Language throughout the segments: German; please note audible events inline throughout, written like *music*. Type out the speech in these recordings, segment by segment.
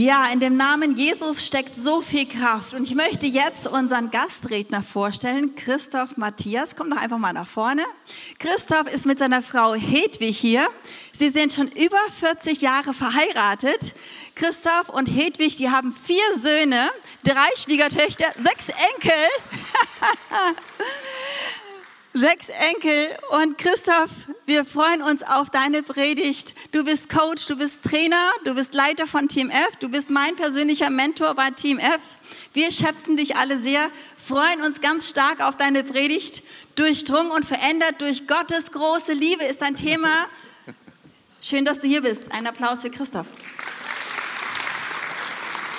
Ja, in dem Namen Jesus steckt so viel Kraft. Und ich möchte jetzt unseren Gastredner vorstellen, Christoph Matthias. Komm doch einfach mal nach vorne. Christoph ist mit seiner Frau Hedwig hier. Sie sind schon über 40 Jahre verheiratet. Christoph und Hedwig, die haben vier Söhne, drei Schwiegertöchter, sechs Enkel. *laughs* sechs Enkel. Und Christoph, wir freuen uns auf deine Predigt. Du bist Coach, du bist Trainer, du bist Leiter von Team F, du bist mein persönlicher Mentor bei Team F. Wir schätzen dich alle sehr, freuen uns ganz stark auf deine Predigt. Durchdrungen und verändert durch Gottes große Liebe ist dein Thema. Schön, dass du hier bist. Ein Applaus für Christoph.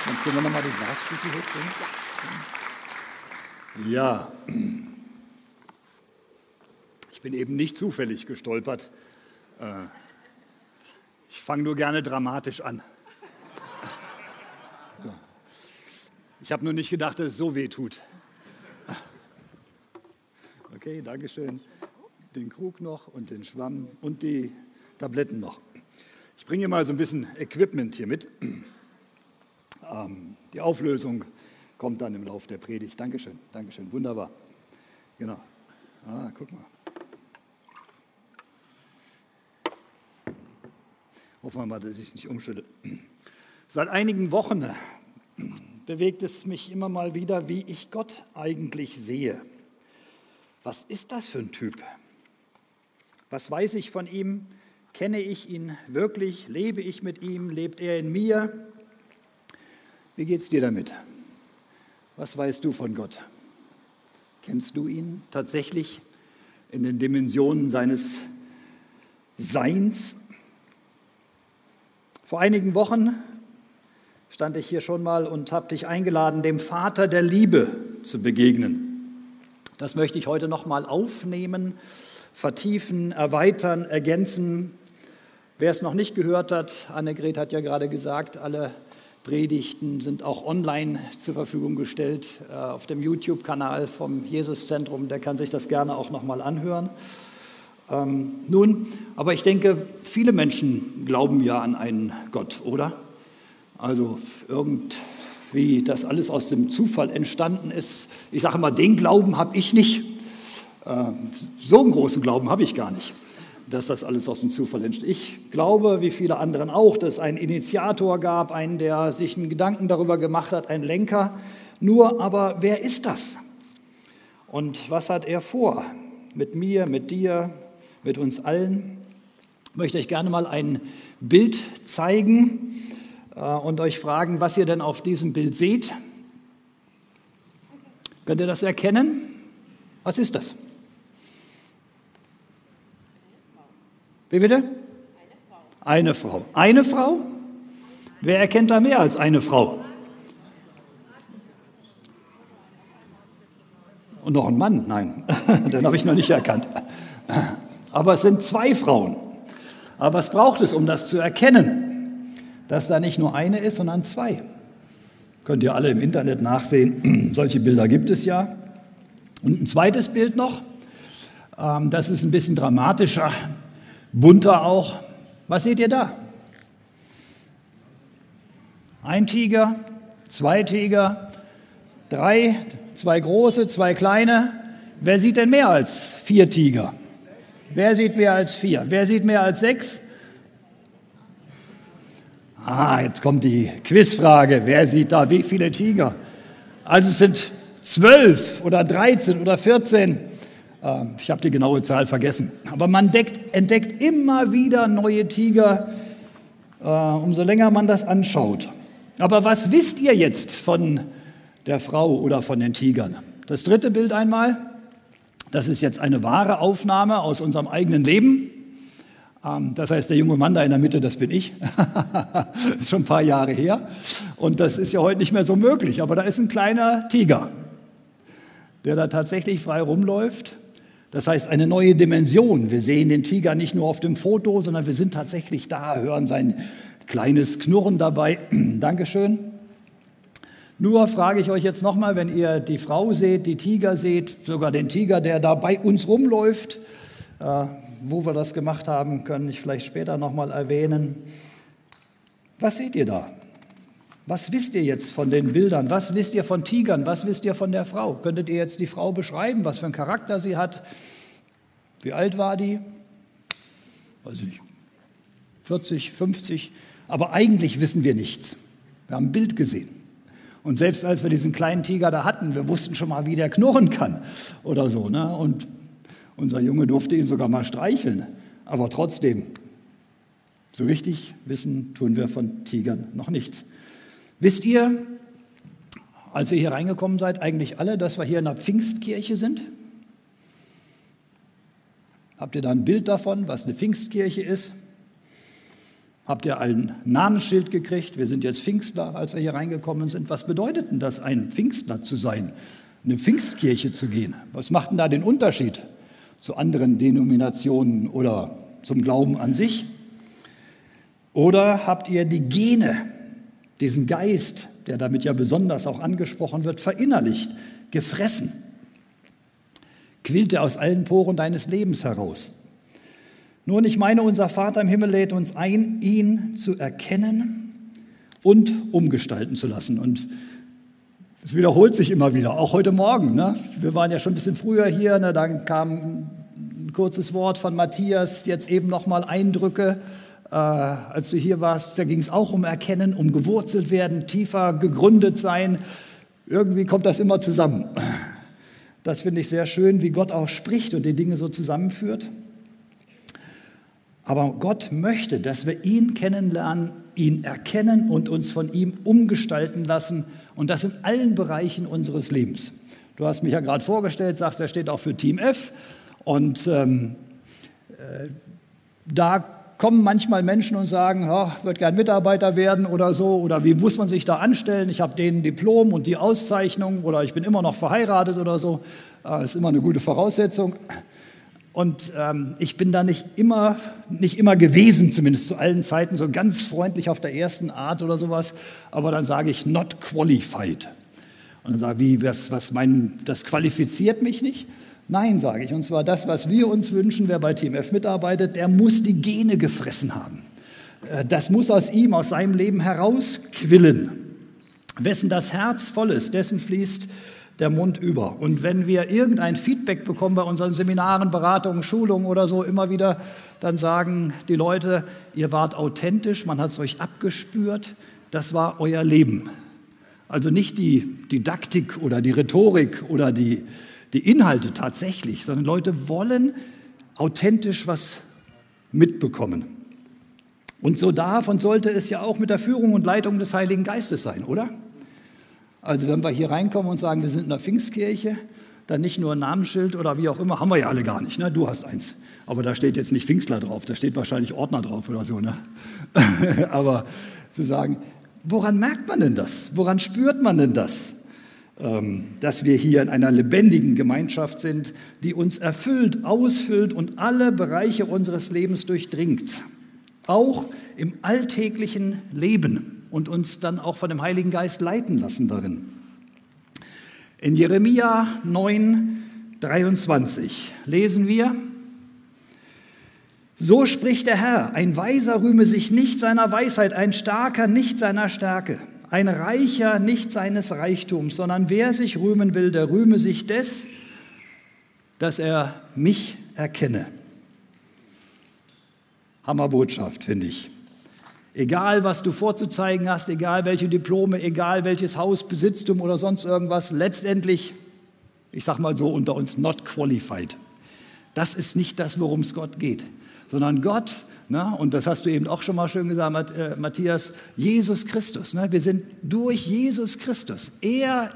Kannst du mir nochmal die Glasschlüssel hochbringen? Ja. ja. Ich bin eben nicht zufällig gestolpert. Äh, ich fange nur gerne dramatisch an. Ich habe nur nicht gedacht, dass es so weh tut. Okay, danke schön. Den Krug noch und den Schwamm und die Tabletten noch. Ich bringe mal so ein bisschen Equipment hier mit. Ähm, die Auflösung kommt dann im Laufe der Predigt. Dankeschön, Dankeschön, wunderbar. Genau. Ah, guck mal. Hoffen wir mal, dass ich nicht umschüttle. Seit einigen Wochen bewegt es mich immer mal wieder, wie ich Gott eigentlich sehe. Was ist das für ein Typ? Was weiß ich von ihm? Kenne ich ihn wirklich? Lebe ich mit ihm? Lebt er in mir? Wie geht es dir damit? Was weißt du von Gott? Kennst du ihn tatsächlich in den Dimensionen seines Seins vor einigen Wochen stand ich hier schon mal und habe dich eingeladen, dem Vater der Liebe zu begegnen. Das möchte ich heute noch mal aufnehmen, vertiefen, erweitern, ergänzen. Wer es noch nicht gehört hat, Annegret hat ja gerade gesagt, alle Predigten sind auch online zur Verfügung gestellt äh, auf dem YouTube-Kanal vom Jesuszentrum. Der kann sich das gerne auch noch mal anhören. Ähm, nun, aber ich denke, viele Menschen glauben ja an einen Gott, oder? Also irgendwie, dass alles aus dem Zufall entstanden ist. Ich sage mal, den Glauben habe ich nicht. Äh, so einen großen Glauben habe ich gar nicht, dass das alles aus dem Zufall entsteht. Ich glaube, wie viele anderen auch, dass es einen Initiator gab, einen, der sich einen Gedanken darüber gemacht hat, einen Lenker. Nur, aber wer ist das? Und was hat er vor? Mit mir, mit dir, mit uns allen. Ich möchte euch gerne mal ein Bild zeigen äh, und euch fragen, was ihr denn auf diesem Bild seht. Könnt ihr das erkennen? Was ist das? Wie bitte? Eine Frau. Eine Frau? Wer erkennt da mehr als eine Frau? Und noch ein Mann? Nein, *laughs* den habe ich noch nicht erkannt. Aber es sind zwei Frauen. Aber was braucht es, um das zu erkennen, dass da nicht nur eine ist, sondern zwei? Könnt ihr alle im Internet nachsehen. *clears throat* Solche Bilder gibt es ja. Und ein zweites Bild noch. Ähm, das ist ein bisschen dramatischer, bunter auch. Was seht ihr da? Ein Tiger, zwei Tiger, drei, zwei große, zwei kleine. Wer sieht denn mehr als vier Tiger? Wer sieht mehr als vier? Wer sieht mehr als sechs? Ah, jetzt kommt die Quizfrage. Wer sieht da wie viele Tiger? Also es sind zwölf oder dreizehn oder vierzehn. Ähm, ich habe die genaue Zahl vergessen. Aber man entdeckt, entdeckt immer wieder neue Tiger, äh, umso länger man das anschaut. Aber was wisst ihr jetzt von der Frau oder von den Tigern? Das dritte Bild einmal. Das ist jetzt eine wahre Aufnahme aus unserem eigenen Leben. Ähm, das heißt, der junge Mann da in der Mitte, das bin ich. das *laughs* ist schon ein paar Jahre her. Und das ist ja heute nicht mehr so möglich. Aber da ist ein kleiner Tiger, der da tatsächlich frei rumläuft. Das heißt, eine neue Dimension. Wir sehen den Tiger nicht nur auf dem Foto, sondern wir sind tatsächlich da, hören sein kleines Knurren dabei. *clears throat* Dankeschön. Nur frage ich euch jetzt nochmal, wenn ihr die Frau seht, die Tiger seht, sogar den Tiger, der da bei uns rumläuft, äh, wo wir das gemacht haben, können ich vielleicht später nochmal erwähnen. Was seht ihr da? Was wisst ihr jetzt von den Bildern? Was wisst ihr von Tigern? Was wisst ihr von der Frau? Könntet ihr jetzt die Frau beschreiben, was für einen Charakter sie hat? Wie alt war die? Weiß ich nicht. 40, 50. Aber eigentlich wissen wir nichts. Wir haben ein Bild gesehen. Und selbst als wir diesen kleinen Tiger da hatten, wir wussten schon mal, wie der knurren kann oder so. Ne? Und unser Junge durfte ihn sogar mal streicheln. Aber trotzdem, so richtig wissen tun wir von Tigern noch nichts. Wisst ihr, als ihr hier reingekommen seid, eigentlich alle, dass wir hier in der Pfingstkirche sind? Habt ihr da ein Bild davon, was eine Pfingstkirche ist? Habt ihr ein Namensschild gekriegt? Wir sind jetzt Pfingstler, als wir hier reingekommen sind. Was bedeutet denn das, ein Pfingstler zu sein, eine Pfingstkirche zu gehen? Was macht denn da den Unterschied zu anderen Denominationen oder zum Glauben an sich? Oder habt ihr die Gene diesen Geist, der damit ja besonders auch angesprochen wird, verinnerlicht, gefressen, quillt er aus allen Poren deines Lebens heraus. Nun, ich meine, unser Vater im Himmel lädt uns ein, ihn zu erkennen und umgestalten zu lassen. Und es wiederholt sich immer wieder, auch heute Morgen. Ne? Wir waren ja schon ein bisschen früher hier, ne? dann kam ein kurzes Wort von Matthias, jetzt eben nochmal Eindrücke äh, als du hier warst, da ging es auch um Erkennen, um gewurzelt werden, tiefer gegründet sein. Irgendwie kommt das immer zusammen. Das finde ich sehr schön, wie Gott auch spricht und die Dinge so zusammenführt. Aber Gott möchte, dass wir ihn kennenlernen, ihn erkennen und uns von ihm umgestalten lassen und das in allen Bereichen unseres Lebens. Du hast mich ja gerade vorgestellt, sagst, er steht auch für Team F und ähm, äh, da kommen manchmal Menschen und sagen, ich würde gern Mitarbeiter werden oder so, oder wie muss man sich da anstellen? Ich habe den Diplom und die Auszeichnung oder ich bin immer noch verheiratet oder so. Das ist immer eine gute Voraussetzung. Und ähm, ich bin da nicht immer, nicht immer gewesen, zumindest zu allen Zeiten, so ganz freundlich auf der ersten Art oder sowas. Aber dann sage ich not qualified. Und dann sage ich, wie, was, was mein, das qualifiziert mich nicht. Nein, sage ich. Und zwar das, was wir uns wünschen, wer bei TMF mitarbeitet, der muss die Gene gefressen haben. Äh, das muss aus ihm, aus seinem Leben herausquillen. Wessen das Herz voll ist, dessen fließt der Mund über. Und wenn wir irgendein Feedback bekommen bei unseren Seminaren, Beratungen, Schulungen oder so immer wieder, dann sagen die Leute, ihr wart authentisch, man hat es euch abgespürt, das war euer Leben. Also nicht die Didaktik oder die Rhetorik oder die die Inhalte tatsächlich, sondern Leute wollen authentisch was mitbekommen. Und so darf und sollte es ja auch mit der Führung und Leitung des Heiligen Geistes sein, oder? Also wenn wir hier reinkommen und sagen, wir sind in der Pfingstkirche, dann nicht nur ein Namensschild oder wie auch immer, haben wir ja alle gar nicht. Ne? Du hast eins. Aber da steht jetzt nicht Pfingstler drauf, da steht wahrscheinlich Ordner drauf oder so. Ne? *laughs* Aber zu sagen, woran merkt man denn das? Woran spürt man denn das? Ähm, dass wir hier in einer lebendigen Gemeinschaft sind, die uns erfüllt, ausfüllt und alle Bereiche unseres Lebens durchdringt. Auch im alltäglichen Leben und uns dann auch von dem Heiligen Geist leiten lassen darin. In Jeremia 9, 23 lesen wir, so spricht der Herr, ein Weiser rühme sich nicht seiner Weisheit, ein Starker nicht seiner Stärke ein Reicher nicht seines Reichtums, sondern wer sich rühmen will, der rühme sich des, dass er mich erkenne. Hammerbotschaft, finde ich. Egal, was du vorzuzeigen hast, egal welche Diplome, egal welches Haus, Besitztum oder sonst irgendwas, letztendlich, ich sage mal so unter uns, not qualified. Das ist nicht das, worum es Gott geht, sondern Gott Ne? Und das hast du eben auch schon mal schön gesagt, äh, Matthias, Jesus Christus. Ne? Wir sind durch Jesus Christus. Er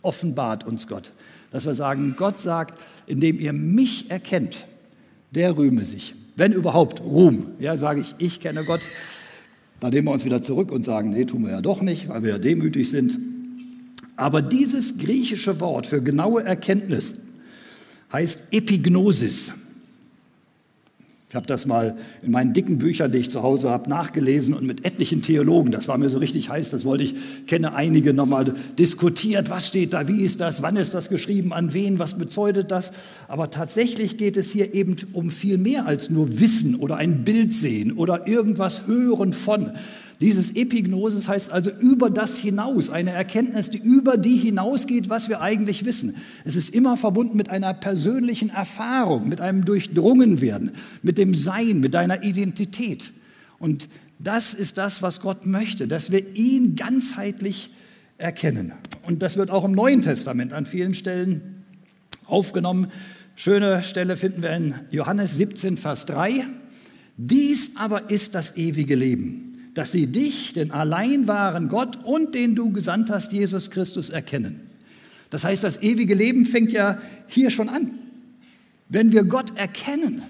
offenbart uns Gott. Dass wir sagen, Gott sagt, indem ihr mich erkennt, der rühme sich. Wenn überhaupt Ruhm. Ja, sage ich, ich kenne Gott. Da nehmen wir uns wieder zurück und sagen, nee, tun wir ja doch nicht, weil wir ja demütig sind. Aber dieses griechische Wort für genaue Erkenntnis heißt Epignosis. Ich habe das mal in meinen dicken Büchern, die ich zu Hause habe, nachgelesen und mit etlichen Theologen, das war mir so richtig heiß, das wollte ich, kenne einige nochmal diskutiert, was steht da, wie ist das, wann ist das geschrieben, an wen, was bezeugt das. Aber tatsächlich geht es hier eben um viel mehr als nur Wissen oder ein Bild sehen oder irgendwas hören von. Dieses Epignosis heißt also über das hinaus, eine Erkenntnis, die über die hinausgeht, was wir eigentlich wissen. Es ist immer verbunden mit einer persönlichen Erfahrung, mit einem Durchdrungenwerden, mit dem Sein, mit deiner Identität. Und das ist das, was Gott möchte, dass wir ihn ganzheitlich erkennen. Und das wird auch im Neuen Testament an vielen Stellen aufgenommen. Schöne Stelle finden wir in Johannes 17, Vers 3. Dies aber ist das ewige Leben, dass sie dich, den allein wahren Gott und den du gesandt hast, Jesus Christus, erkennen. Das heißt, das ewige Leben fängt ja hier schon an. Wenn wir Gott erkennen,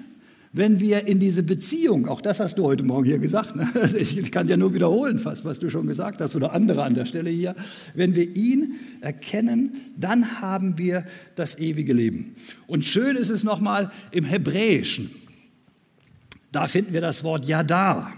wenn wir in diese Beziehung, auch das hast du heute Morgen hier gesagt, ne? *laughs* ich kann ja nur wiederholen fast, was du schon gesagt hast oder andere an der Stelle hier, wenn wir ihn erkennen, dann haben wir das ewige Leben. Und schön ist es nochmal im Hebräischen. Da finden wir das Wort Yada.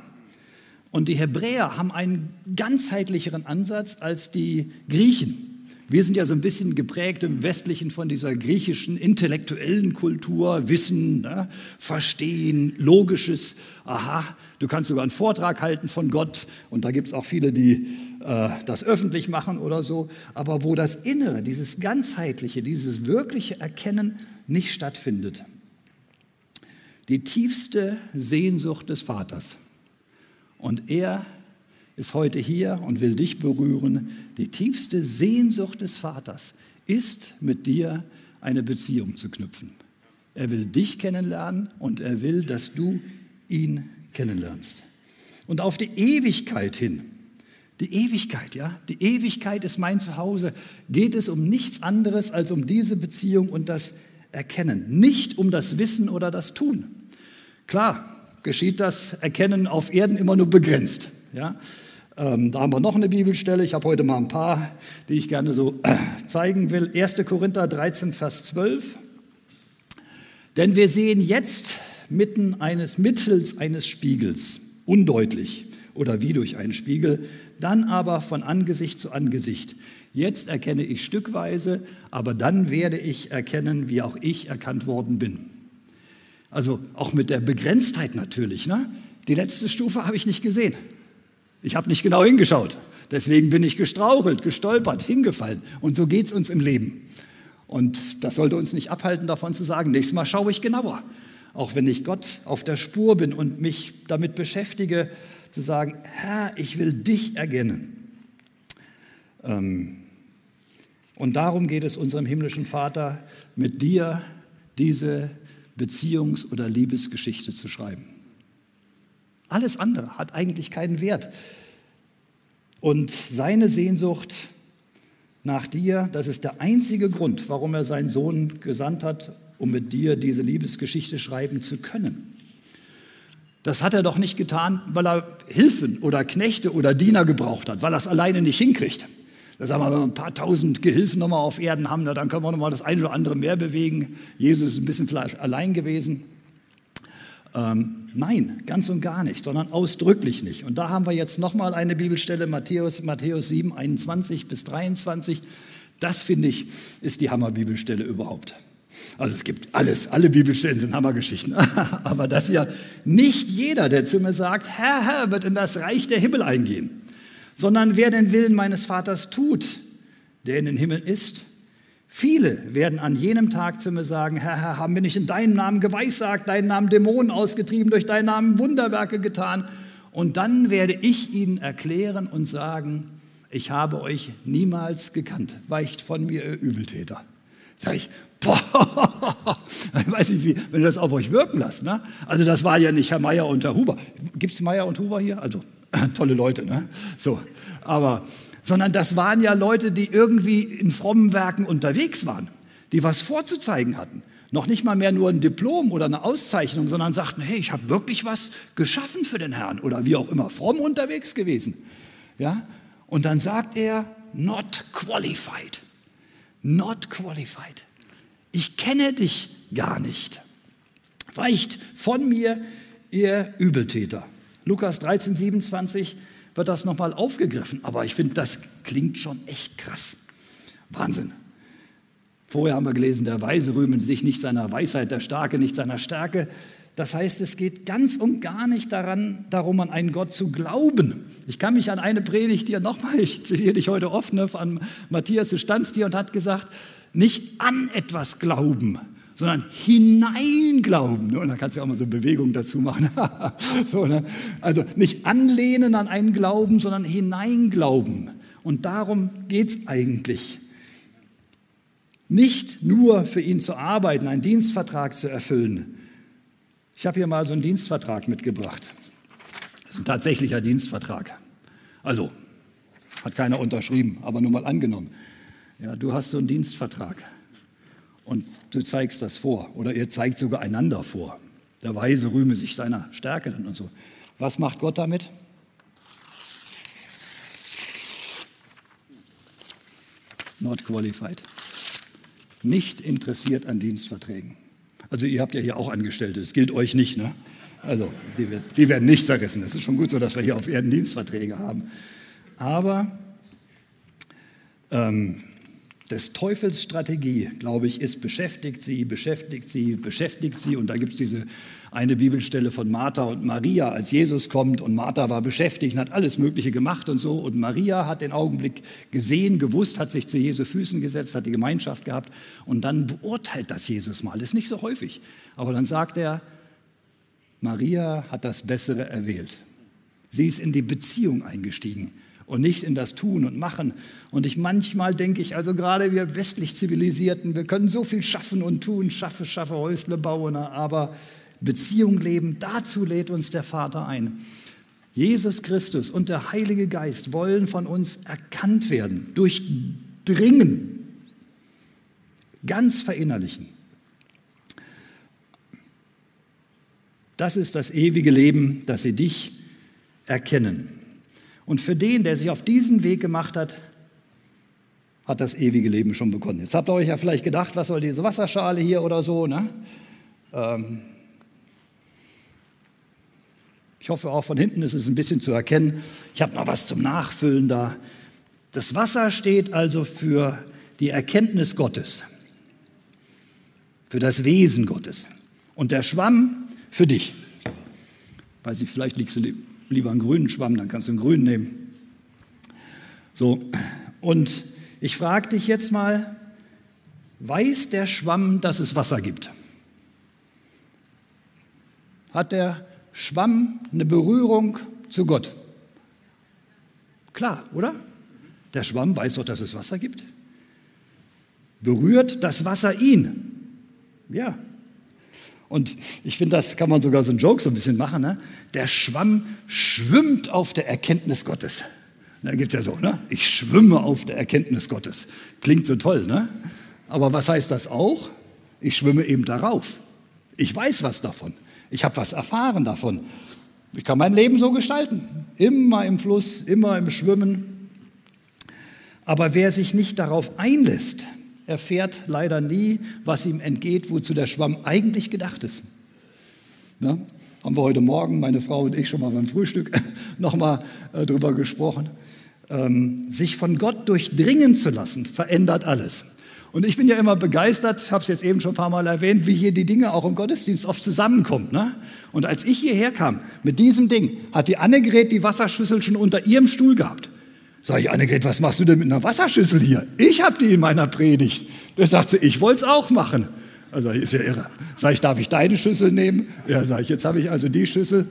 Und die Hebräer haben einen ganzheitlicheren Ansatz als die Griechen. Wir sind ja so ein bisschen geprägt im Westlichen von dieser griechischen intellektuellen Kultur, Wissen, ne, Verstehen, Logisches. Aha, du kannst sogar einen Vortrag halten von Gott und da gibt es auch viele, die äh, das öffentlich machen oder so. Aber wo das Innere, dieses ganzheitliche, dieses wirkliche Erkennen nicht stattfindet. Die tiefste Sehnsucht des Vaters. Und er ist heute hier und will dich berühren. Die tiefste Sehnsucht des Vaters ist, mit dir eine Beziehung zu knüpfen. Er will dich kennenlernen und er will, dass du ihn kennenlernst. Und auf die Ewigkeit hin, die Ewigkeit, ja, die Ewigkeit ist mein Zuhause, geht es um nichts anderes als um diese Beziehung und das Erkennen, nicht um das Wissen oder das Tun. Klar, geschieht das Erkennen auf Erden immer nur begrenzt. Ja? Ähm, da haben wir noch eine Bibelstelle. Ich habe heute mal ein paar, die ich gerne so *clears throat* zeigen will. 1. Korinther 13, Vers 12. Denn wir sehen jetzt mitten eines, mittels eines Spiegels, undeutlich oder wie durch einen Spiegel, dann aber von Angesicht zu Angesicht. Jetzt erkenne ich stückweise, aber dann werde ich erkennen, wie auch ich erkannt worden bin. Also auch mit der Begrenztheit natürlich. Ne? Die letzte Stufe habe ich nicht gesehen. Ich habe nicht genau hingeschaut. Deswegen bin ich gestrauchelt, gestolpert, hingefallen. Und so geht es uns im Leben. Und das sollte uns nicht abhalten, davon zu sagen, nächstes Mal schaue ich genauer. Auch wenn ich Gott auf der Spur bin und mich damit beschäftige, zu sagen, Herr, ich will dich erkennen. Ähm, und darum geht es unserem himmlischen Vater, mit dir diese Beziehungs- oder Liebesgeschichte zu schreiben. Alles andere hat eigentlich keinen Wert. Und seine Sehnsucht nach dir, das ist der einzige Grund, warum er seinen Sohn gesandt hat, um mit dir diese Liebesgeschichte schreiben zu können. Das hat er doch nicht getan, weil er Hilfen oder Knechte oder Diener gebraucht hat, weil er es alleine nicht hinkriegt. Da sagen wir, wenn wir ein paar tausend Gehilfen nochmal auf Erden haben, na, dann können wir nochmal das eine oder andere mehr bewegen. Jesus ist ein bisschen vielleicht allein gewesen. Ähm, nein, ganz und gar nicht, sondern ausdrücklich nicht. Und da haben wir jetzt nochmal eine Bibelstelle, Matthäus, Matthäus 7, 21 bis 23. Das finde ich, ist die Hammerbibelstelle überhaupt. Also es gibt alles, alle Bibelstellen sind Hammergeschichten. *laughs* Aber das hier, nicht jeder, der zu mir sagt, Herr, Herr, wird in das Reich der Himmel eingehen, sondern wer den Willen meines Vaters tut, der in den Himmel ist, Viele werden an jenem Tag zu mir sagen, Herr, Herr, haben wir nicht in deinem Namen geweissagt, deinen Namen Dämonen ausgetrieben, durch deinen Namen Wunderwerke getan? Und dann werde ich ihnen erklären und sagen, ich habe euch niemals gekannt, weicht von mir, ihr Übeltäter. Sag ich, boah, *laughs* ich weiß nicht, wie, wenn ihr das auf euch wirken lasst. Ne? Also das war ja nicht Herr Meier und Herr Huber. Gibt es Meier und Huber hier? Also *clears throat* tolle Leute, ne? So, aber sondern das waren ja Leute, die irgendwie in frommen Werken unterwegs waren, die was vorzuzeigen hatten. Noch nicht mal mehr nur ein Diplom oder eine Auszeichnung, sondern sagten, hey, ich habe wirklich was geschaffen für den Herrn oder wie auch immer, fromm unterwegs gewesen. Ja? Und dann sagt er, not qualified. Not qualified. Ich kenne dich gar nicht. Weicht von mir, ihr Übeltäter. Lukas 13, 27 wird das nochmal aufgegriffen. Aber ich finde, das klingt schon echt krass. Wahnsinn. Vorher haben wir gelesen, der Weise rühmen sich nicht seiner Weisheit, der Starke nicht seiner Stärke. Das heißt, es geht ganz und gar nicht daran, darum, an einen Gott zu glauben. Ich kann mich an eine Predigt dir nochmal, ich zitiere dich heute oft, ne, von Matthias, du standst hier und hat gesagt, nicht an etwas glauben, sondern hineinglauben. Und da kannst du auch mal so Bewegungen dazu machen. *laughs* so, ne? Also nicht anlehnen an einen Glauben, sondern hineinglauben. Und darum geht es eigentlich. Nicht nur für ihn zu arbeiten, einen Dienstvertrag zu erfüllen, ich habe hier mal so einen Dienstvertrag mitgebracht. Das ist ein tatsächlicher Dienstvertrag. Also, hat keiner unterschrieben, aber nur mal angenommen. Ja, du hast so einen Dienstvertrag und du zeigst das vor oder ihr zeigt sogar einander vor. Der Weise rühme sich seiner Stärke und so. Was macht Gott damit? Not qualified. Nicht interessiert an Dienstverträgen. Also ihr habt ja hier auch Angestellte, das gilt euch nicht. Ne? Also die, die werden nicht zerrissen. Es ist schon gut so, dass wir hier auf Erden Dienstverträge haben. Aber ähm, des Teufels Strategie, glaube ich, ist beschäftigt sie, beschäftigt sie, beschäftigt sie. Und da gibt es diese eine Bibelstelle von Martha und Maria, als Jesus kommt und Martha war beschäftigt und hat alles Mögliche gemacht und so. Und Maria hat den Augenblick gesehen, gewusst, hat sich zu Jesu Füßen gesetzt, hat die Gemeinschaft gehabt und dann beurteilt das Jesus mal. Das ist nicht so häufig. Aber dann sagt er, Maria hat das Bessere erwählt. Sie ist in die Beziehung eingestiegen und nicht in das Tun und Machen. Und ich manchmal denke ich, also gerade wir westlich Zivilisierten, wir können so viel schaffen und tun, schaffe, schaffe, Häusle bauen, aber Beziehung leben, dazu lädt uns der Vater ein. Jesus Christus und der Heilige Geist wollen von uns erkannt werden, durchdringen, ganz verinnerlichen. Das ist das ewige Leben, dass sie dich erkennen. Und für den, der sich auf diesen Weg gemacht hat, hat das ewige Leben schon begonnen. Jetzt habt ihr euch ja vielleicht gedacht, was soll diese Wasserschale hier oder so, ne? Ähm, ich hoffe, auch von hinten ist es ein bisschen zu erkennen. Ich habe noch was zum Nachfüllen da. Das Wasser steht also für die Erkenntnis Gottes, für das Wesen Gottes. Und der Schwamm für dich. Weiß ich, vielleicht liegst du lieber einen grünen Schwamm, dann kannst du einen grünen nehmen. So, und ich frage dich jetzt mal, weiß der Schwamm, dass es Wasser gibt? Hat der Schwamm eine Berührung zu Gott. Klar, oder? Der Schwamm weiß doch, dass es Wasser gibt. Berührt das Wasser ihn? Ja. Und ich finde, das kann man sogar so einen Joke so ein bisschen machen. Ne? Der Schwamm schwimmt auf der Erkenntnis Gottes. Da gibt es ja so, ne? Ich schwimme auf der Erkenntnis Gottes. Klingt so toll, ne? Aber was heißt das auch? Ich schwimme eben darauf. Ich weiß was davon. Ich habe was erfahren davon. Ich kann mein Leben so gestalten. Immer im Fluss, immer im Schwimmen. Aber wer sich nicht darauf einlässt, erfährt leider nie, was ihm entgeht, wozu der Schwamm eigentlich gedacht ist. Ne? Haben wir heute Morgen, meine Frau und ich, schon mal beim Frühstück *laughs* nochmal äh, drüber gesprochen. Ähm, sich von Gott durchdringen zu lassen, verändert alles. Und ich bin ja immer begeistert, habe es jetzt eben schon ein paar Mal erwähnt, wie hier die Dinge auch im Gottesdienst oft zusammenkommen. Ne? Und als ich hierher kam mit diesem Ding, hat die Annegret die Wasserschüssel schon unter ihrem Stuhl gehabt. Sag ich, Annegret, was machst du denn mit einer Wasserschüssel hier? Ich habe die in meiner Predigt. Da sagt sie, ich wollte es auch machen. Also ist ja irre. Sag ich, darf ich deine Schüssel nehmen? Ja, sag ich, jetzt habe ich also die Schüssel.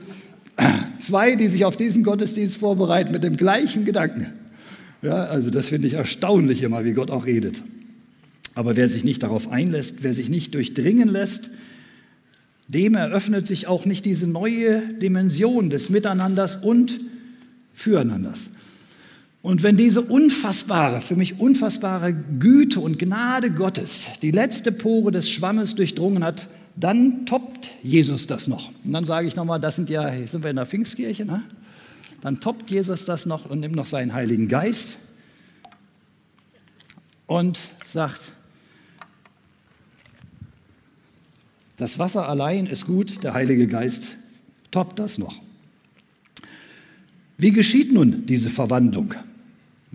*clears throat* Zwei, die sich auf diesen Gottesdienst vorbereiten mit dem gleichen Gedanken. Ja, also das finde ich erstaunlich immer, wie Gott auch redet. Aber wer sich nicht darauf einlässt, wer sich nicht durchdringen lässt, dem eröffnet sich auch nicht diese neue Dimension des Miteinanders und Füreinanders. Und wenn diese unfassbare, für mich unfassbare Güte und Gnade Gottes die letzte Pore des Schwammes durchdrungen hat, dann toppt Jesus das noch. Und dann sage ich nochmal, das sind ja, sind wir in der Pfingstkirche, ne? dann toppt Jesus das noch und nimmt noch seinen Heiligen Geist und sagt, Das Wasser allein ist gut, der Heilige Geist toppt das noch. Wie geschieht nun diese Verwandlung?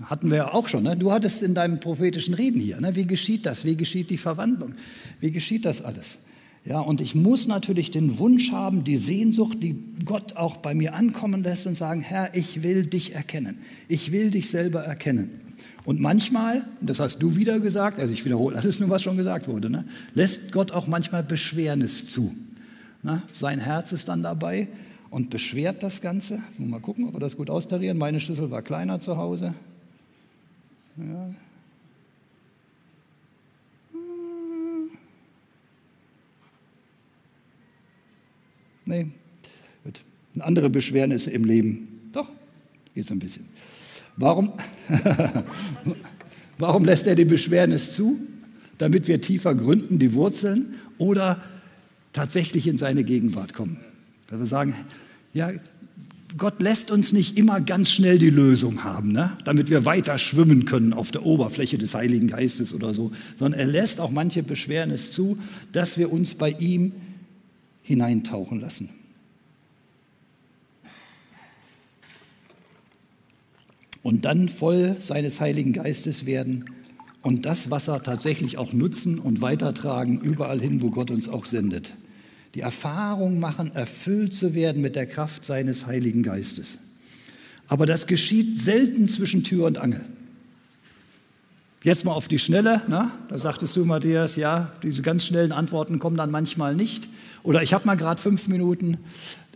Hatten wir ja auch schon. Ne? Du hattest in deinem prophetischen Reden hier. Ne? Wie geschieht das? Wie geschieht die Verwandlung? Wie geschieht das alles? Ja, und ich muss natürlich den Wunsch haben, die Sehnsucht, die Gott auch bei mir ankommen lässt und sagen, Herr, ich will dich erkennen. Ich will dich selber erkennen. Und manchmal, das hast du wieder gesagt, also ich wiederhole alles nur, was schon gesagt wurde, ne, lässt Gott auch manchmal Beschwernis zu. Na, sein Herz ist dann dabei und beschwert das Ganze. Jetzt muss mal gucken, ob wir das gut austarieren. Meine Schlüssel war kleiner zu Hause. Ja. Nee, gut. Andere Beschwernis im Leben. Doch, geht so ein bisschen. Warum, *laughs* warum lässt er die Beschwernis zu? Damit wir tiefer gründen, die Wurzeln oder tatsächlich in seine Gegenwart kommen. Dass wir sagen, ja, Gott lässt uns nicht immer ganz schnell die Lösung haben, ne? damit wir weiter schwimmen können auf der Oberfläche des Heiligen Geistes oder so, sondern er lässt auch manche Beschwernis zu, dass wir uns bei ihm hineintauchen lassen. Und dann voll seines Heiligen Geistes werden und das Wasser tatsächlich auch nutzen und weitertragen überall hin, wo Gott uns auch sendet die Erfahrung machen, erfüllt zu werden mit der Kraft seines Heiligen Geistes. Aber das geschieht selten zwischen Tür und Angel. Jetzt mal auf die Schnelle, na? da sagtest du, Matthias, ja, diese ganz schnellen Antworten kommen dann manchmal nicht. Oder ich habe mal gerade fünf Minuten,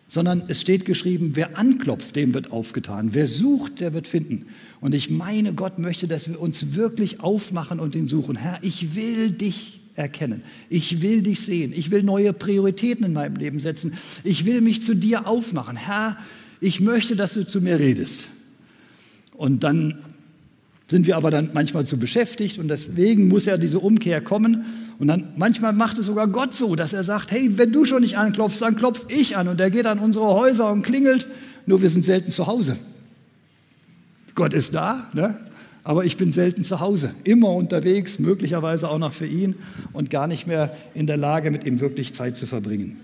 sondern es steht geschrieben, wer anklopft, dem wird aufgetan. Wer sucht, der wird finden. Und ich meine, Gott möchte, dass wir uns wirklich aufmachen und ihn suchen. Herr, ich will dich erkennen. Ich will dich sehen. Ich will neue Prioritäten in meinem Leben setzen. Ich will mich zu dir aufmachen. Herr, ich möchte, dass du zu mir redest. Und dann sind wir aber dann manchmal zu beschäftigt und deswegen muss ja diese Umkehr kommen. Und dann manchmal macht es sogar Gott so, dass er sagt, hey, wenn du schon nicht anklopfst, dann klopf ich an. Und er geht an unsere Häuser und klingelt, nur wir sind selten zu Hause. Gott ist da, ne? Aber ich bin selten zu Hause, immer unterwegs, möglicherweise auch noch für ihn und gar nicht mehr in der Lage, mit ihm wirklich Zeit zu verbringen.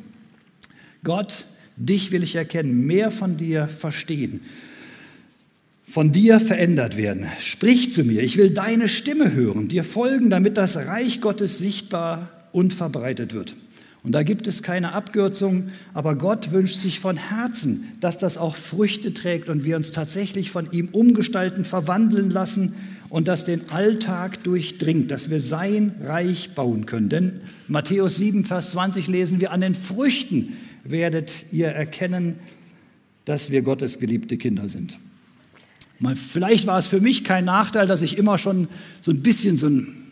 Gott, dich will ich erkennen, mehr von dir verstehen, von dir verändert werden. Sprich zu mir, ich will deine Stimme hören, dir folgen, damit das Reich Gottes sichtbar und verbreitet wird. Und da gibt es keine Abkürzung, aber Gott wünscht sich von Herzen, dass das auch Früchte trägt und wir uns tatsächlich von ihm umgestalten, verwandeln lassen und das den Alltag durchdringt, dass wir sein Reich bauen können. Denn Matthäus 7, Vers 20 lesen wir, an den Früchten werdet ihr erkennen, dass wir Gottes geliebte Kinder sind. Vielleicht war es für mich kein Nachteil, dass ich immer schon so ein bisschen so ein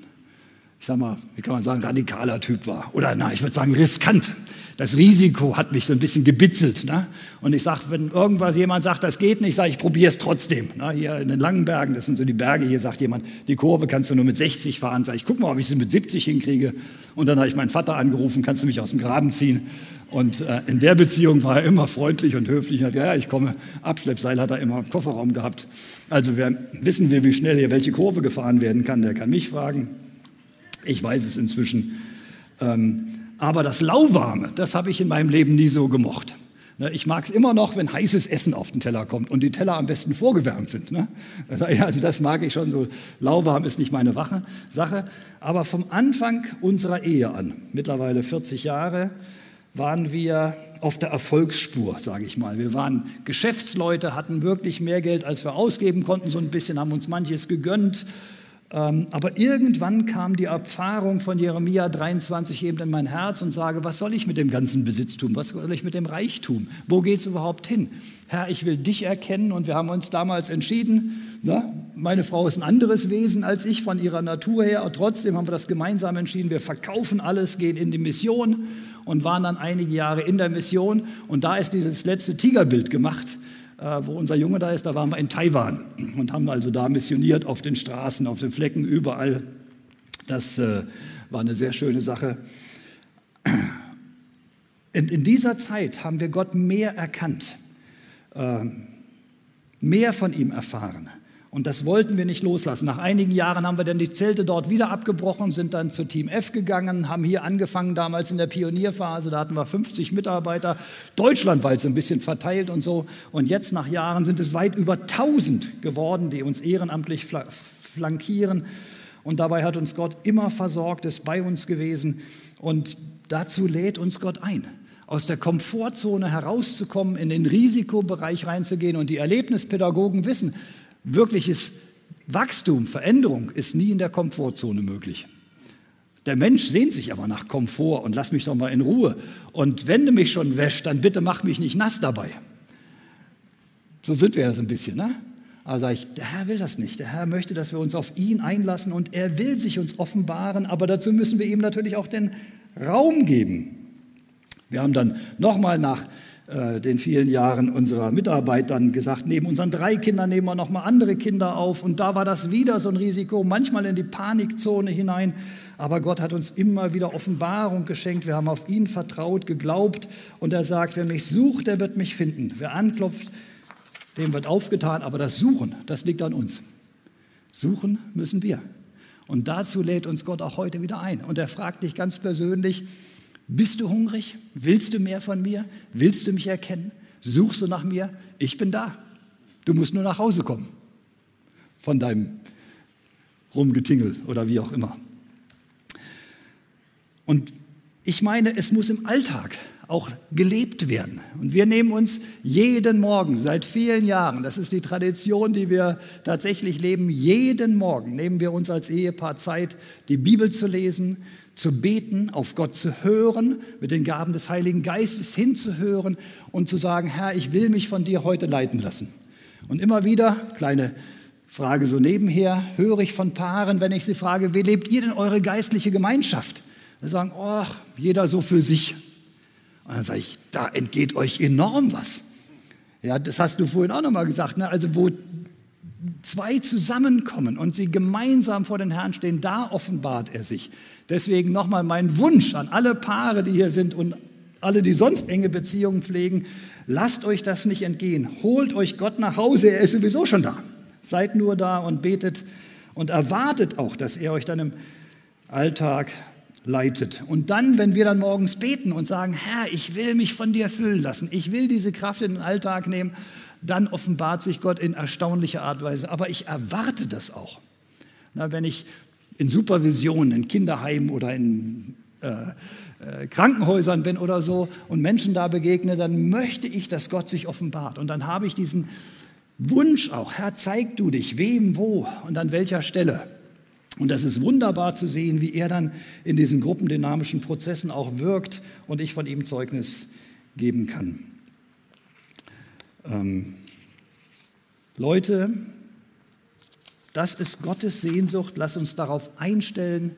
ich sag mal, wie kann man sagen, radikaler Typ war. Oder na, ich würde sagen, riskant. Das Risiko hat mich so ein bisschen gebitzelt. Ne? Und ich sage, wenn irgendwas jemand sagt, das geht nicht, sage ich, probiere es trotzdem. Ne? Hier in den langen Bergen, das sind so die Berge, hier sagt jemand, die Kurve kannst du nur mit 60 fahren. Sag ich, guck mal, ob ich sie mit 70 hinkriege. Und dann habe ich meinen Vater angerufen, kannst du mich aus dem Graben ziehen? Und äh, in der Beziehung war er immer freundlich und höflich. Und hat, ja, ja, ich komme. Abschleppseil hat er immer im Kofferraum gehabt. Also wir, wissen wir, wie schnell hier welche Kurve gefahren werden kann. Der kann mich fragen. Ich weiß es inzwischen. Ähm, aber das Lauwarme, das habe ich in meinem Leben nie so gemocht. Ne, ich mag es immer noch, wenn heißes Essen auf den Teller kommt und die Teller am besten vorgewärmt sind. Ne? Also das mag ich schon so. Lauwarm ist nicht meine Sache. Aber vom Anfang unserer Ehe an, mittlerweile 40 Jahre, waren wir auf der Erfolgsspur, sage ich mal. Wir waren Geschäftsleute, hatten wirklich mehr Geld, als wir ausgeben konnten, so ein bisschen haben uns manches gegönnt. Ähm, aber irgendwann kam die Erfahrung von Jeremia 23 eben in mein Herz und sage, was soll ich mit dem ganzen Besitztum? Was soll ich mit dem Reichtum? Wo geht es überhaupt hin? Herr, ich will dich erkennen und wir haben uns damals entschieden, na, meine Frau ist ein anderes Wesen als ich von ihrer Natur her, und trotzdem haben wir das gemeinsam entschieden, wir verkaufen alles, gehen in die Mission und waren dann einige Jahre in der Mission und da ist dieses letzte Tigerbild gemacht wo unser Junge da ist, da waren wir in Taiwan und haben also da missioniert auf den Straßen, auf den Flecken, überall. Das äh, war eine sehr schöne Sache. In, in dieser Zeit haben wir Gott mehr erkannt, äh, mehr von ihm erfahren. Und das wollten wir nicht loslassen. Nach einigen Jahren haben wir dann die Zelte dort wieder abgebrochen, sind dann zu Team F gegangen, haben hier angefangen, damals in der Pionierphase, da hatten wir 50 Mitarbeiter, deutschlandweit so ein bisschen verteilt und so. Und jetzt nach Jahren sind es weit über 1000 geworden, die uns ehrenamtlich flankieren. Und dabei hat uns Gott immer versorgt, ist bei uns gewesen. Und Dazu lädt uns Gott ein, aus der Komfortzone herauszukommen, in den Risikobereich reinzugehen. Und die Erlebnispädagogen wissen, wirkliches Wachstum, Veränderung ist nie in der Komfortzone möglich. Der Mensch sehnt sich aber nach Komfort und lass mich doch mal in Ruhe. Und wenn du mich schon wäscht, dann bitte mach mich nicht nass dabei. So sind wir ja so ein bisschen, ne? Aber sage ich, der Herr will das nicht. Der Herr möchte, dass wir uns auf ihn einlassen und er will sich uns offenbaren, aber dazu müssen wir ihm natürlich auch den Raum geben. Wir haben dann nochmal nach den vielen Jahren unserer Mitarbeit dann gesagt, neben unseren drei Kindern nehmen wir nochmal andere Kinder auf und da war das wieder so ein Risiko, manchmal in die Panikzone hinein. Aber Gott hat uns immer wieder Offenbarung geschenkt. Wir haben auf ihn vertraut, geglaubt und er sagt, wer mich sucht, der wird mich finden. Wer anklopft, dem wird aufgetan, aber das Suchen, das liegt an uns. Suchen müssen wir. Und dazu lädt uns Gott auch heute wieder ein. Und er fragt dich ganz persönlich, bist du hungrig? Willst du mehr von mir? Willst du mich erkennen? Suchst du nach mir? Ich bin da. Du musst nur nach Hause kommen von deinem Rumgetingel oder wie auch immer. Und ich meine, es muss im Alltag auch gelebt werden. Und wir nehmen uns jeden Morgen seit vielen Jahren, das ist die Tradition, die wir tatsächlich leben, jeden Morgen nehmen wir uns als Ehepaar Zeit, die Bibel zu lesen, zu beten, auf Gott zu hören, mit den Gaben des Heiligen Geistes hinzuhören und zu sagen, Herr, ich will mich von dir heute leiten lassen. Und immer wieder, kleine Frage so nebenher, höre ich von Paaren, wenn ich sie frage, wie lebt ihr denn eure geistliche Gemeinschaft? Sie sagen, oh, jeder so für sich. Und dann sage ich, da entgeht euch enorm was. Ja, das hast du vorhin auch nochmal gesagt. Ne? Also wo zwei zusammenkommen und sie gemeinsam vor den Herrn stehen, da offenbart er sich. Deswegen nochmal mein Wunsch an alle Paare, die hier sind und alle, die sonst enge Beziehungen pflegen, lasst euch das nicht entgehen. Holt euch Gott nach Hause, er ist sowieso schon da. Seid nur da und betet und erwartet auch, dass er euch dann im Alltag leitet. Und dann, wenn wir dann morgens beten und sagen, Herr, ich will mich von dir füllen lassen, ich will diese Kraft in den Alltag nehmen, dann offenbart sich Gott in erstaunlicher Art und Weise. Aber ich erwarte das auch. Na, wenn ich in Supervision, in Kinderheimen oder in äh, äh, Krankenhäusern bin oder so und Menschen da begegne, dann möchte ich, dass Gott sich offenbart. Und dann habe ich diesen Wunsch auch, Herr, zeig du dich, wem, wo und an welcher Stelle. Und das ist wunderbar zu sehen, wie er dann in diesen gruppendynamischen Prozessen auch wirkt und ich von ihm Zeugnis geben kann. Ähm, Leute, das ist Gottes Sehnsucht. Lass uns darauf einstellen,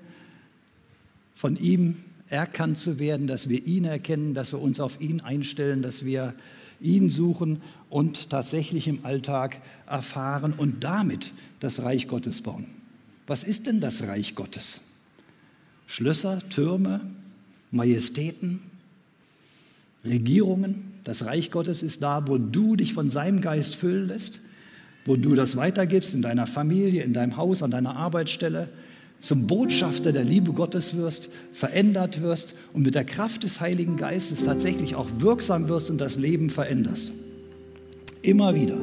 von ihm erkannt zu werden, dass wir ihn erkennen, dass wir uns auf ihn einstellen, dass wir ihn suchen und tatsächlich im Alltag erfahren und damit das Reich Gottes bauen. Was ist denn das Reich Gottes? Schlösser, Türme, Majestäten, Regierungen. Das Reich Gottes ist da, wo du dich von seinem Geist füllen lässt, wo du das weitergibst in deiner Familie, in deinem Haus, an deiner Arbeitsstelle, zum Botschafter der Liebe Gottes wirst, verändert wirst und mit der Kraft des Heiligen Geistes tatsächlich auch wirksam wirst und das Leben veränderst. Immer wieder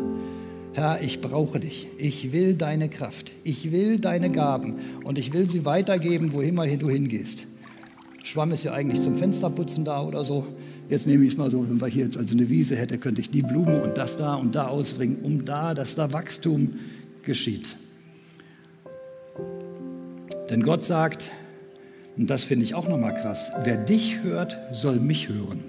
Herr, ich brauche dich. Ich will deine Kraft. Ich will deine Gaben und ich will sie weitergeben, wohin immer du hingehst. Schwamm ist ja eigentlich zum Fensterputzen da oder so. Jetzt nehme ich es mal so, wenn wir hier jetzt also eine Wiese hätte, könnte ich die Blume und das da und da ausbringen, um da, dass da Wachstum geschieht. Denn Gott sagt, und das finde ich auch nochmal krass, wer dich hört, soll mich hören.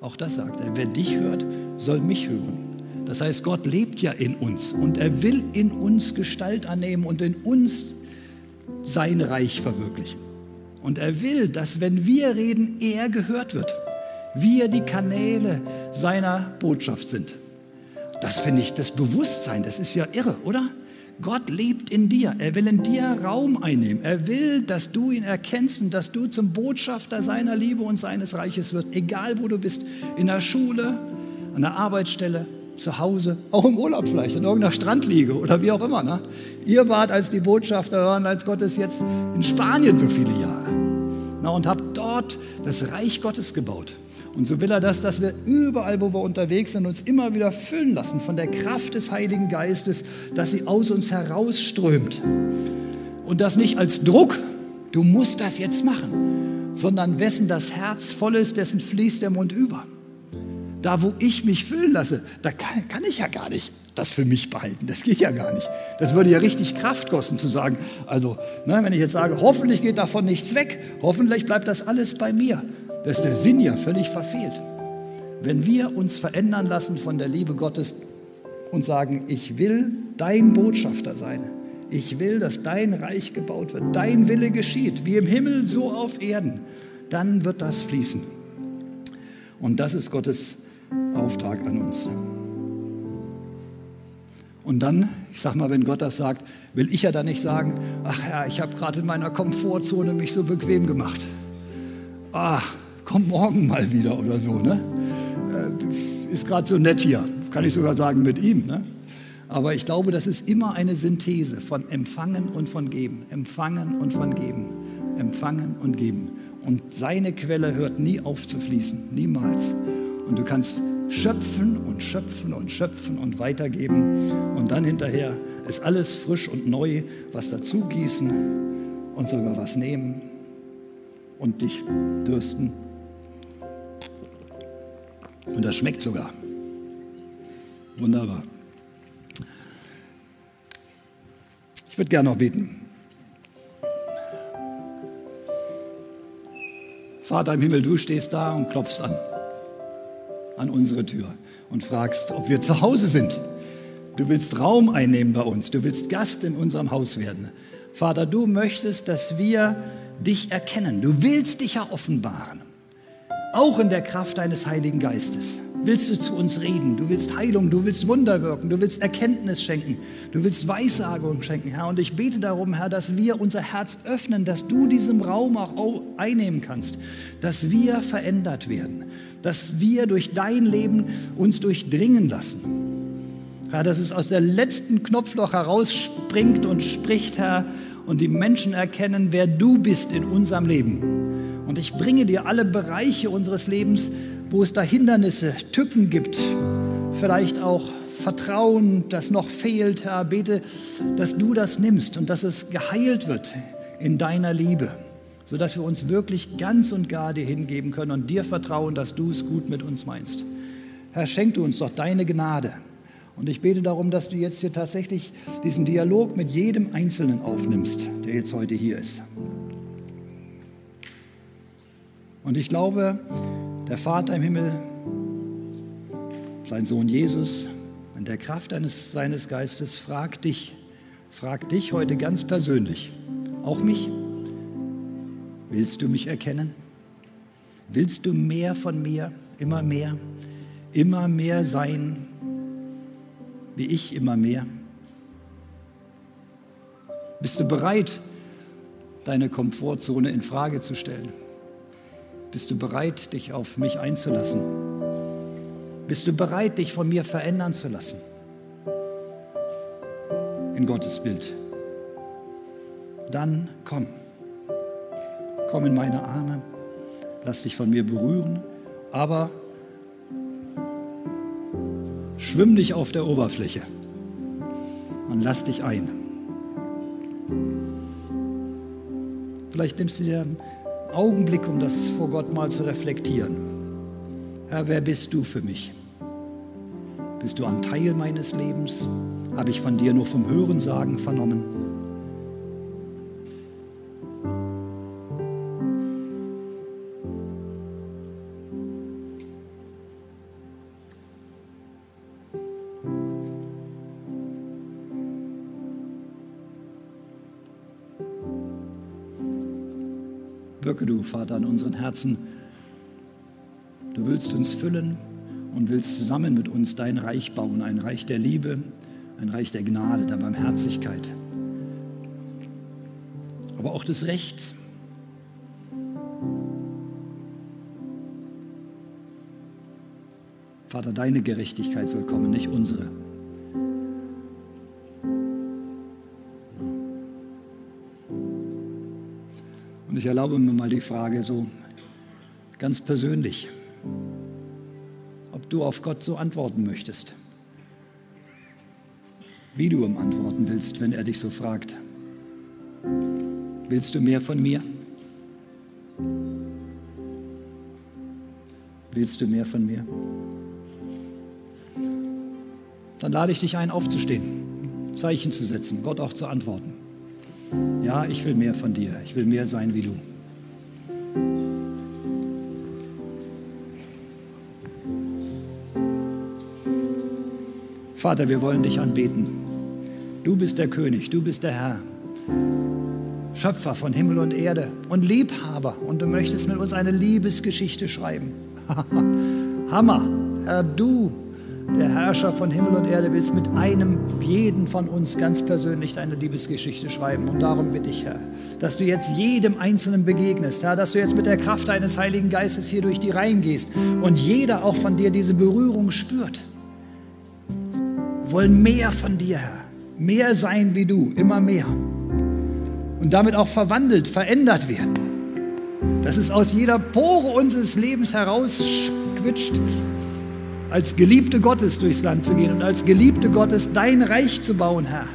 Auch das sagt er, wer dich hört, soll mich hören. Das heißt, Gott lebt ja in uns und er will in uns Gestalt annehmen und in uns sein Reich verwirklichen. Und er will, dass wenn wir reden, er gehört wird. Wir die Kanäle seiner Botschaft sind. Das finde ich, das Bewusstsein, das ist ja irre, oder? Gott lebt in dir. Er will in dir Raum einnehmen. Er will, dass du ihn erkennst und dass du zum Botschafter seiner Liebe und seines Reiches wirst. Egal wo du bist. In der Schule, an der Arbeitsstelle, zu Hause, auch im Urlaub vielleicht, in irgendeiner Strandliege oder wie auch immer. Ne? Ihr wart als die Botschafter hören als Gottes jetzt in Spanien so viele Jahre Na, und habt dort das Reich Gottes gebaut. Und so will er das, dass wir überall, wo wir unterwegs sind, uns immer wieder füllen lassen von der Kraft des Heiligen Geistes, dass sie aus uns herausströmt. Und das nicht als Druck, du musst das jetzt machen, sondern wessen das Herz voll ist, dessen fließt der Mund über. Da, wo ich mich füllen lasse, da kann, kann ich ja gar nicht das für mich behalten. Das geht ja gar nicht. Das würde ja richtig Kraft kosten zu sagen, also ne, wenn ich jetzt sage, hoffentlich geht davon nichts weg, hoffentlich bleibt das alles bei mir. Da ist der Sinn ja völlig verfehlt. Wenn wir uns verändern lassen von der Liebe Gottes und sagen, ich will dein Botschafter sein, ich will, dass dein Reich gebaut wird, dein Wille geschieht, wie im Himmel, so auf Erden, dann wird das fließen. Und das ist Gottes Auftrag an uns. Und dann, ich sag mal, wenn Gott das sagt, will ich ja dann nicht sagen, ach Herr, ich habe gerade in meiner Komfortzone mich so bequem gemacht. Ah, komm morgen mal wieder oder so, ne? Äh, ist gerade so nett hier, kann ich sogar sagen mit ihm, ne? Aber ich glaube, das ist immer eine Synthese von Empfangen und von Geben, Empfangen und von Geben, Empfangen und Geben. Und seine Quelle hört nie auf zu fließen, niemals. Und du kannst schöpfen und schöpfen und schöpfen und weitergeben. Und dann hinterher ist alles frisch und neu, was dazu gießen und sogar was nehmen und dich dürsten. Und das schmeckt sogar. Wunderbar. Ich würde gerne noch beten. Vater im Himmel, du stehst da und klopfst an an unsere Tür und fragst, ob wir zu Hause sind. Du willst Raum einnehmen bei uns. Du willst Gast in unserem Haus werden. Vater, du möchtest, dass wir dich erkennen. Du willst dich ja offenbaren. Auch in der Kraft deines Heiligen Geistes willst du zu uns reden. Du willst Heilung, du willst Wunder wirken, du willst Erkenntnis schenken, du willst Weissagung schenken, Herr. Und ich bete darum, Herr, dass wir unser Herz öffnen, dass du diesen Raum auch einnehmen kannst, dass wir verändert werden, dass wir durch dein Leben uns durchdringen lassen. Herr, dass es aus der letzten Knopfloch herausspringt und spricht, Herr, und die Menschen erkennen, wer du bist in unserem Leben. Und ich bringe dir alle Bereiche unseres Lebens, wo es da Hindernisse, Tücken gibt, vielleicht auch Vertrauen, das noch fehlt, Herr, bete, dass du das nimmst und dass es geheilt wird in deiner Liebe sodass wir uns wirklich ganz und gar dir hingeben können und dir vertrauen, dass du es gut mit uns meinst. Herr, schenk du uns doch deine Gnade. Und ich bete darum, dass du jetzt hier tatsächlich diesen Dialog mit jedem Einzelnen aufnimmst, der jetzt heute hier ist. Und ich glaube, der Vater im Himmel, sein Sohn Jesus, in der Kraft eines, seines Geistes, fragt dich, fragt dich heute ganz persönlich, auch mich, Willst du mich erkennen? Willst du mehr von mir, immer mehr, immer mehr sein, wie ich immer mehr? Bist du bereit, deine Komfortzone in Frage zu stellen? Bist du bereit, dich auf mich einzulassen? Bist du bereit, dich von mir verändern zu lassen? In Gottes Bild. Dann komm. Komm in meine Arme, lass dich von mir berühren, aber schwimm dich auf der Oberfläche und lass dich ein. Vielleicht nimmst du dir Augenblick, um das vor Gott mal zu reflektieren. Herr, wer bist du für mich? Bist du ein Teil meines Lebens? Habe ich von dir nur vom Hörensagen vernommen? Vater, an unseren Herzen. Du willst uns füllen und willst zusammen mit uns dein Reich bauen, ein Reich der Liebe, ein Reich der Gnade, der Barmherzigkeit, aber auch des Rechts. Vater, deine Gerechtigkeit soll kommen, nicht unsere. Erlaube mir mal die Frage so ganz persönlich, ob du auf Gott so antworten möchtest, wie du ihm antworten willst, wenn er dich so fragt. Willst du mehr von mir? Willst du mehr von mir? Dann lade ich dich ein, aufzustehen, Zeichen zu setzen, Gott auch zu antworten. Ja, ich will mehr von dir. Ich will mehr sein wie du. Vater, wir wollen dich anbeten. Du bist der König, du bist der Herr, Schöpfer von Himmel und Erde und Liebhaber. Und du möchtest mit uns eine Liebesgeschichte schreiben. *laughs* Hammer, Herr, du der Herrscher von Himmel und Erde, willst mit einem, jeden von uns ganz persönlich deine Liebesgeschichte schreiben. Und darum bitte ich, Herr, dass du jetzt jedem Einzelnen begegnest, Herr, dass du jetzt mit der Kraft deines Heiligen Geistes hier durch die Reihen gehst und jeder auch von dir diese Berührung spürt. Wir wollen mehr von dir, Herr, mehr sein wie du, immer mehr. Und damit auch verwandelt, verändert werden. Dass es aus jeder Pore unseres Lebens herausquitscht als Geliebte Gottes durchs Land zu gehen und als Geliebte Gottes dein Reich zu bauen, Herr.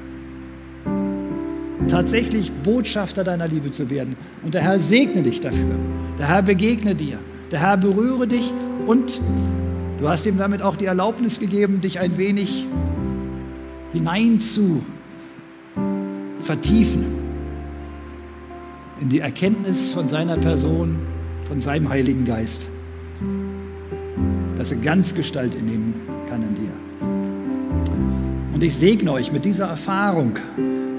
Tatsächlich Botschafter deiner Liebe zu werden. Und der Herr segne dich dafür. Der Herr begegne dir. Der Herr berühre dich und du hast ihm damit auch die Erlaubnis gegeben, dich ein wenig hinein zu vertiefen in die Erkenntnis von seiner Person, von seinem Heiligen Geist dass er ganz Gestalt nehmen kann in dir. Und ich segne euch mit dieser Erfahrung,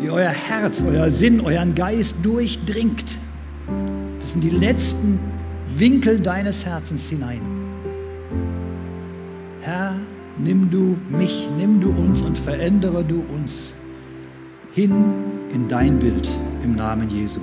die euer Herz, euer Sinn, euren Geist durchdringt, bis in die letzten Winkel deines Herzens hinein. Herr, nimm du mich, nimm du uns und verändere du uns hin in dein Bild im Namen Jesu.